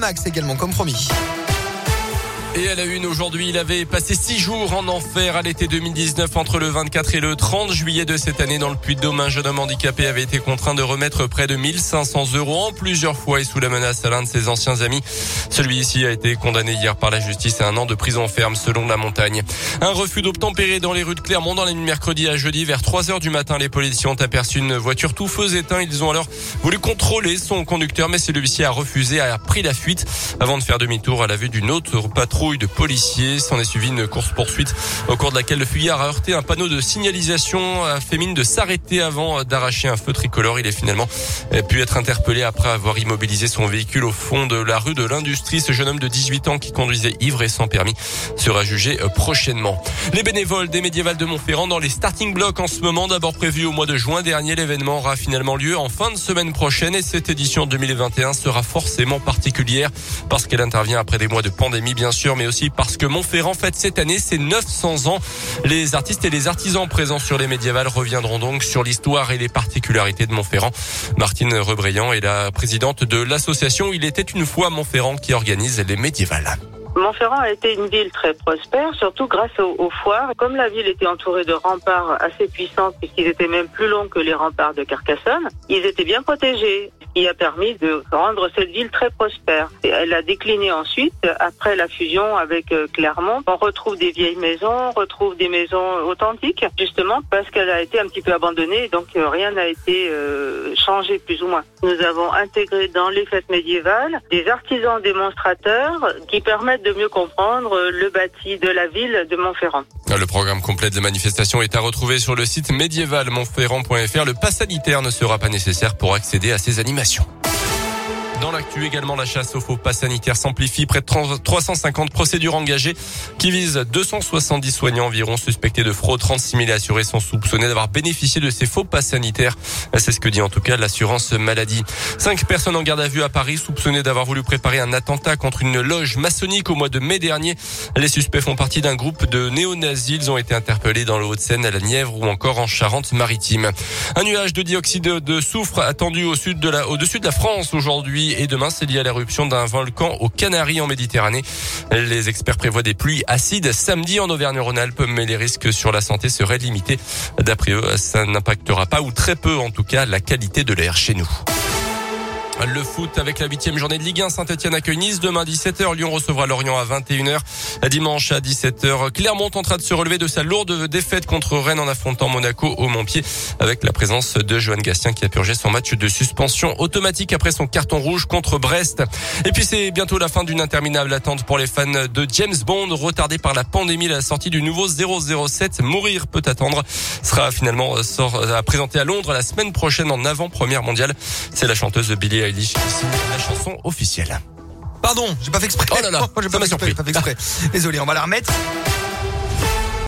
Max également, comme promis. Et à la une aujourd'hui, il avait passé six jours en enfer à l'été 2019 entre le 24 et le 30 juillet de cette année dans le Puy-de-Dôme. Un jeune homme handicapé avait été contraint de remettre près de 1500 euros en plusieurs fois et sous la menace à l'un de ses anciens amis. Celui-ci a été condamné hier par la justice à un an de prison ferme selon la montagne. Un refus d'obtempérer dans les rues de Clermont dans la nuit mercredi à jeudi vers 3 heures du matin. Les policiers ont aperçu une voiture tout feu éteint. Ils ont alors voulu contrôler son conducteur, mais celui-ci a refusé, a pris la fuite avant de faire demi-tour à la vue d'une autre patrouille de policiers. S'en est suivi une course-poursuite au cours de laquelle le fuyard a heurté un panneau de signalisation, a fait mine de s'arrêter avant d'arracher un feu tricolore. Il est finalement pu être interpellé après avoir immobilisé son véhicule au fond de la rue de l'Industrie. Ce jeune homme de 18 ans qui conduisait ivre et sans permis sera jugé prochainement. Les bénévoles des médiévales de Montferrand dans les starting blocks en ce moment, d'abord prévu au mois de juin dernier, l'événement aura finalement lieu en fin de semaine prochaine et cette édition 2021 sera forcément particulière parce qu'elle intervient après des mois de pandémie bien sûr mais aussi parce que Montferrand fête cette année ses 900 ans. Les artistes et les artisans présents sur les médiévales reviendront donc sur l'histoire et les particularités de Montferrand. Martine Rebriand est la présidente de l'association Il était une fois Montferrand qui organise les médiévales. Montferrand a été une ville très prospère, surtout grâce aux, foires. Comme la ville était entourée de remparts assez puissants, puisqu'ils étaient même plus longs que les remparts de Carcassonne, ils étaient bien protégés qui a permis de rendre cette ville très prospère. Elle a décliné ensuite, après la fusion avec euh, Clermont. On retrouve des vieilles maisons, on retrouve des maisons authentiques, justement parce qu'elle a été un petit peu abandonnée, donc euh, rien n'a été euh, changé plus ou moins. Nous avons intégré dans les fêtes médiévales des artisans démonstrateurs qui permettent de mieux comprendre le bâti de la ville de Montferrand. Le programme complet des manifestations est à retrouver sur le site médiévalmontferrand.fr. Le pass sanitaire ne sera pas nécessaire pour accéder à ces animations. Fondation. Dans l'actu également, la chasse aux faux pas sanitaires s'amplifie. Près de 350 procédures engagées qui visent 270 soignants environ suspectés de fraude. 36 000 assurés sont soupçonnés d'avoir bénéficié de ces faux pas sanitaires. C'est ce que dit en tout cas l'assurance maladie. Cinq personnes en garde à vue à Paris soupçonnées d'avoir voulu préparer un attentat contre une loge maçonnique au mois de mai dernier. Les suspects font partie d'un groupe de néo-nazis. Ils ont été interpellés dans le Haut-de-Seine, à la Nièvre ou encore en Charente-Maritime. Un nuage de dioxyde de soufre attendu au sud de la, au-dessus de la France aujourd'hui et demain, c'est lié à l'éruption d'un volcan aux Canaries en Méditerranée. Les experts prévoient des pluies acides samedi en Auvergne-Rhône-Alpes, mais les risques sur la santé seraient limités. D'après eux, ça n'impactera pas ou très peu en tout cas la qualité de l'air chez nous. Le foot avec la huitième journée de Ligue 1. Saint-Etienne accueille Nice demain 17h. Lyon recevra Lorient à 21h. Dimanche à 17h. Clermont tentera de se relever de sa lourde défaite contre Rennes en affrontant Monaco au Montpied avec la présence de Johan Gastien qui a purgé son match de suspension automatique après son carton rouge contre Brest. Et puis c'est bientôt la fin d'une interminable attente pour les fans de James Bond retardé par la pandémie. La sortie du nouveau 007 Mourir peut attendre sera finalement sort, à présenter à Londres la semaine prochaine en avant-première mondiale. C'est la chanteuse Billie Eilish la chanson officielle. Pardon, j'ai pas fait exprès. Oh là là, j'ai pas, pas fait exprès. Désolé, on va la remettre.